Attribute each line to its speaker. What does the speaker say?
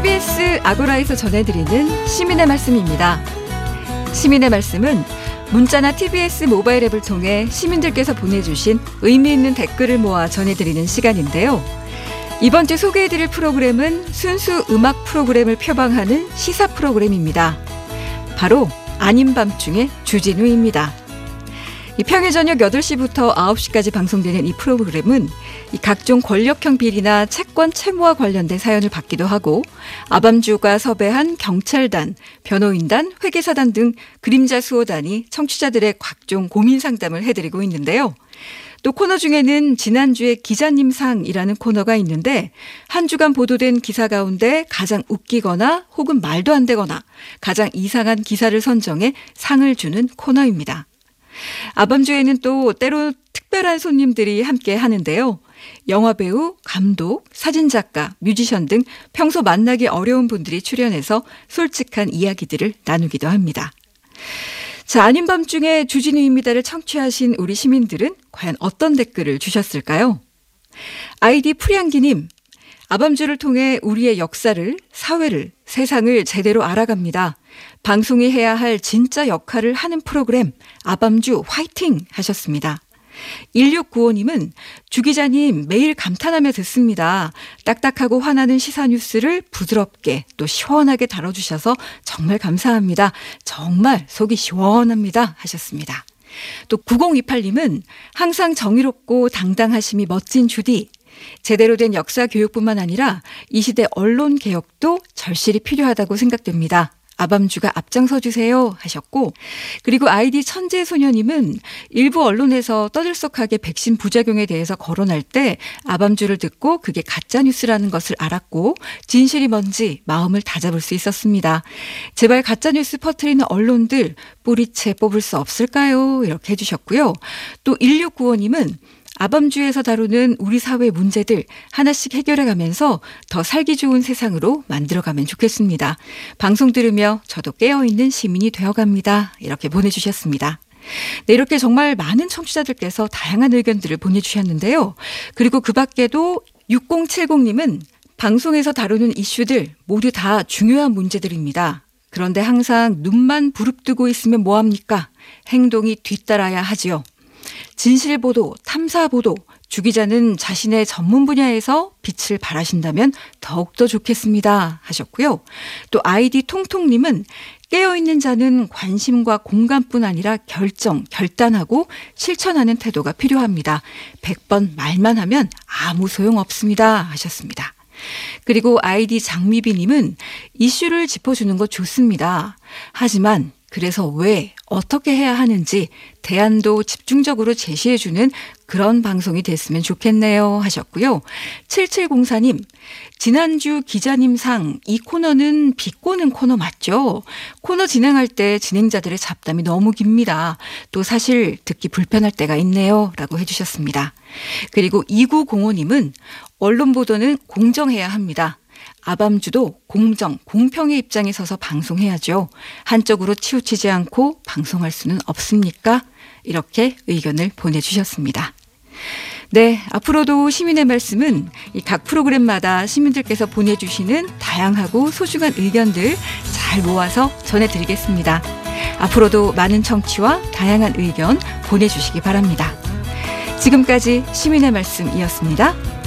Speaker 1: 오늘 아고라에서 전해드리는 시민의 말씀입니다. 시민의 말씀은 문자나 TBS 모바일 앱을 통해 시민들께서 보내주신 의미 있는 댓글을 모아 전해드리는 시간인데요. 이번 주 소개해드릴 프로그램은 순수 음악 프로그램을 표방하는 시사 프로그램입니다. 바로 아닌 밤중의 주진우입니다. 평일 저녁 8시부터 9시까지 방송되는 이 프로그램은 이 각종 권력형 비리나 채권 채무와 관련된 사연을 받기도 하고 아밤주가 섭외한 경찰단, 변호인단, 회계사단 등 그림자 수호단이 청취자들의 각종 고민 상담을 해드리고 있는데요. 또 코너 중에는 지난주에 기자님 상이라는 코너가 있는데 한 주간 보도된 기사 가운데 가장 웃기거나 혹은 말도 안 되거나 가장 이상한 기사를 선정해 상을 주는 코너입니다. 아밤주에는 또 때로 특별한 손님들이 함께 하는데요. 영화배우, 감독, 사진작가, 뮤지션 등 평소 만나기 어려운 분들이 출연해서 솔직한 이야기들을 나누기도 합니다. 자, 아닌 밤 중에 주진우입니다를 청취하신 우리 시민들은 과연 어떤 댓글을 주셨을까요? 아이디 프리앙기님, 아밤주를 통해 우리의 역사를, 사회를, 세상을 제대로 알아갑니다. 방송이 해야 할 진짜 역할을 하는 프로그램, 아밤주 화이팅! 하셨습니다. 1695님은 주 기자님 매일 감탄하며 듣습니다. 딱딱하고 화나는 시사 뉴스를 부드럽게 또 시원하게 다뤄주셔서 정말 감사합니다. 정말 속이 시원합니다. 하셨습니다. 또 9028님은 항상 정의롭고 당당하심이 멋진 주디. 제대로 된 역사 교육뿐만 아니라 이 시대 언론 개혁도 절실히 필요하다고 생각됩니다. 아밤주가 앞장서 주세요 하셨고 그리고 아이디 천재 소녀님은 일부 언론에서 떠들썩하게 백신 부작용에 대해서 거론할 때 아밤주를 듣고 그게 가짜 뉴스라는 것을 알았고 진실이 뭔지 마음을 다잡을 수 있었습니다. 제발 가짜 뉴스 퍼트리는 언론들 뿌리채 뽑을 수 없을까요? 이렇게 해주셨고요. 또 1695님은 아밤주에서 다루는 우리 사회 문제들 하나씩 해결해 가면서 더 살기 좋은 세상으로 만들어 가면 좋겠습니다. 방송 들으며 저도 깨어있는 시민이 되어 갑니다. 이렇게 보내주셨습니다. 네, 이렇게 정말 많은 청취자들께서 다양한 의견들을 보내주셨는데요. 그리고 그 밖에도 6070님은 방송에서 다루는 이슈들 모두 다 중요한 문제들입니다. 그런데 항상 눈만 부릅뜨고 있으면 뭐합니까? 행동이 뒤따라야 하지요. 진실보도, 탐사보도, 주 기자는 자신의 전문 분야에서 빛을 발하신다면 더욱더 좋겠습니다. 하셨고요. 또 아이디 통통님은 깨어있는 자는 관심과 공감뿐 아니라 결정, 결단하고 실천하는 태도가 필요합니다. 100번 말만 하면 아무 소용 없습니다. 하셨습니다. 그리고 아이디 장미비님은 이슈를 짚어주는 것 좋습니다. 하지만 그래서 왜, 어떻게 해야 하는지 대안도 집중적으로 제시해주는 그런 방송이 됐으면 좋겠네요 하셨고요. 7704님, 지난주 기자님 상 이 코너는 비꼬는 코너 맞죠? 코너 진행할 때 진행자들의 잡담이 너무 깁니다. 또 사실 듣기 불편할 때가 있네요. 라고 해주셨습니다. 그리고 2905님은 언론 보도는 공정해야 합니다. 아밤주도 공정, 공평의 입장에 서서 방송해야죠. 한쪽으로 치우치지 않고 방송할 수는 없습니까? 이렇게 의견을 보내주셨습니다. 네, 앞으로도 시민의 말씀은 각 프로그램마다 시민들께서 보내주시는 다양하고 소중한 의견들 잘 모아서 전해드리겠습니다. 앞으로도 많은 청취와 다양한 의견 보내주시기 바랍니다. 지금까지 시민의 말씀이었습니다.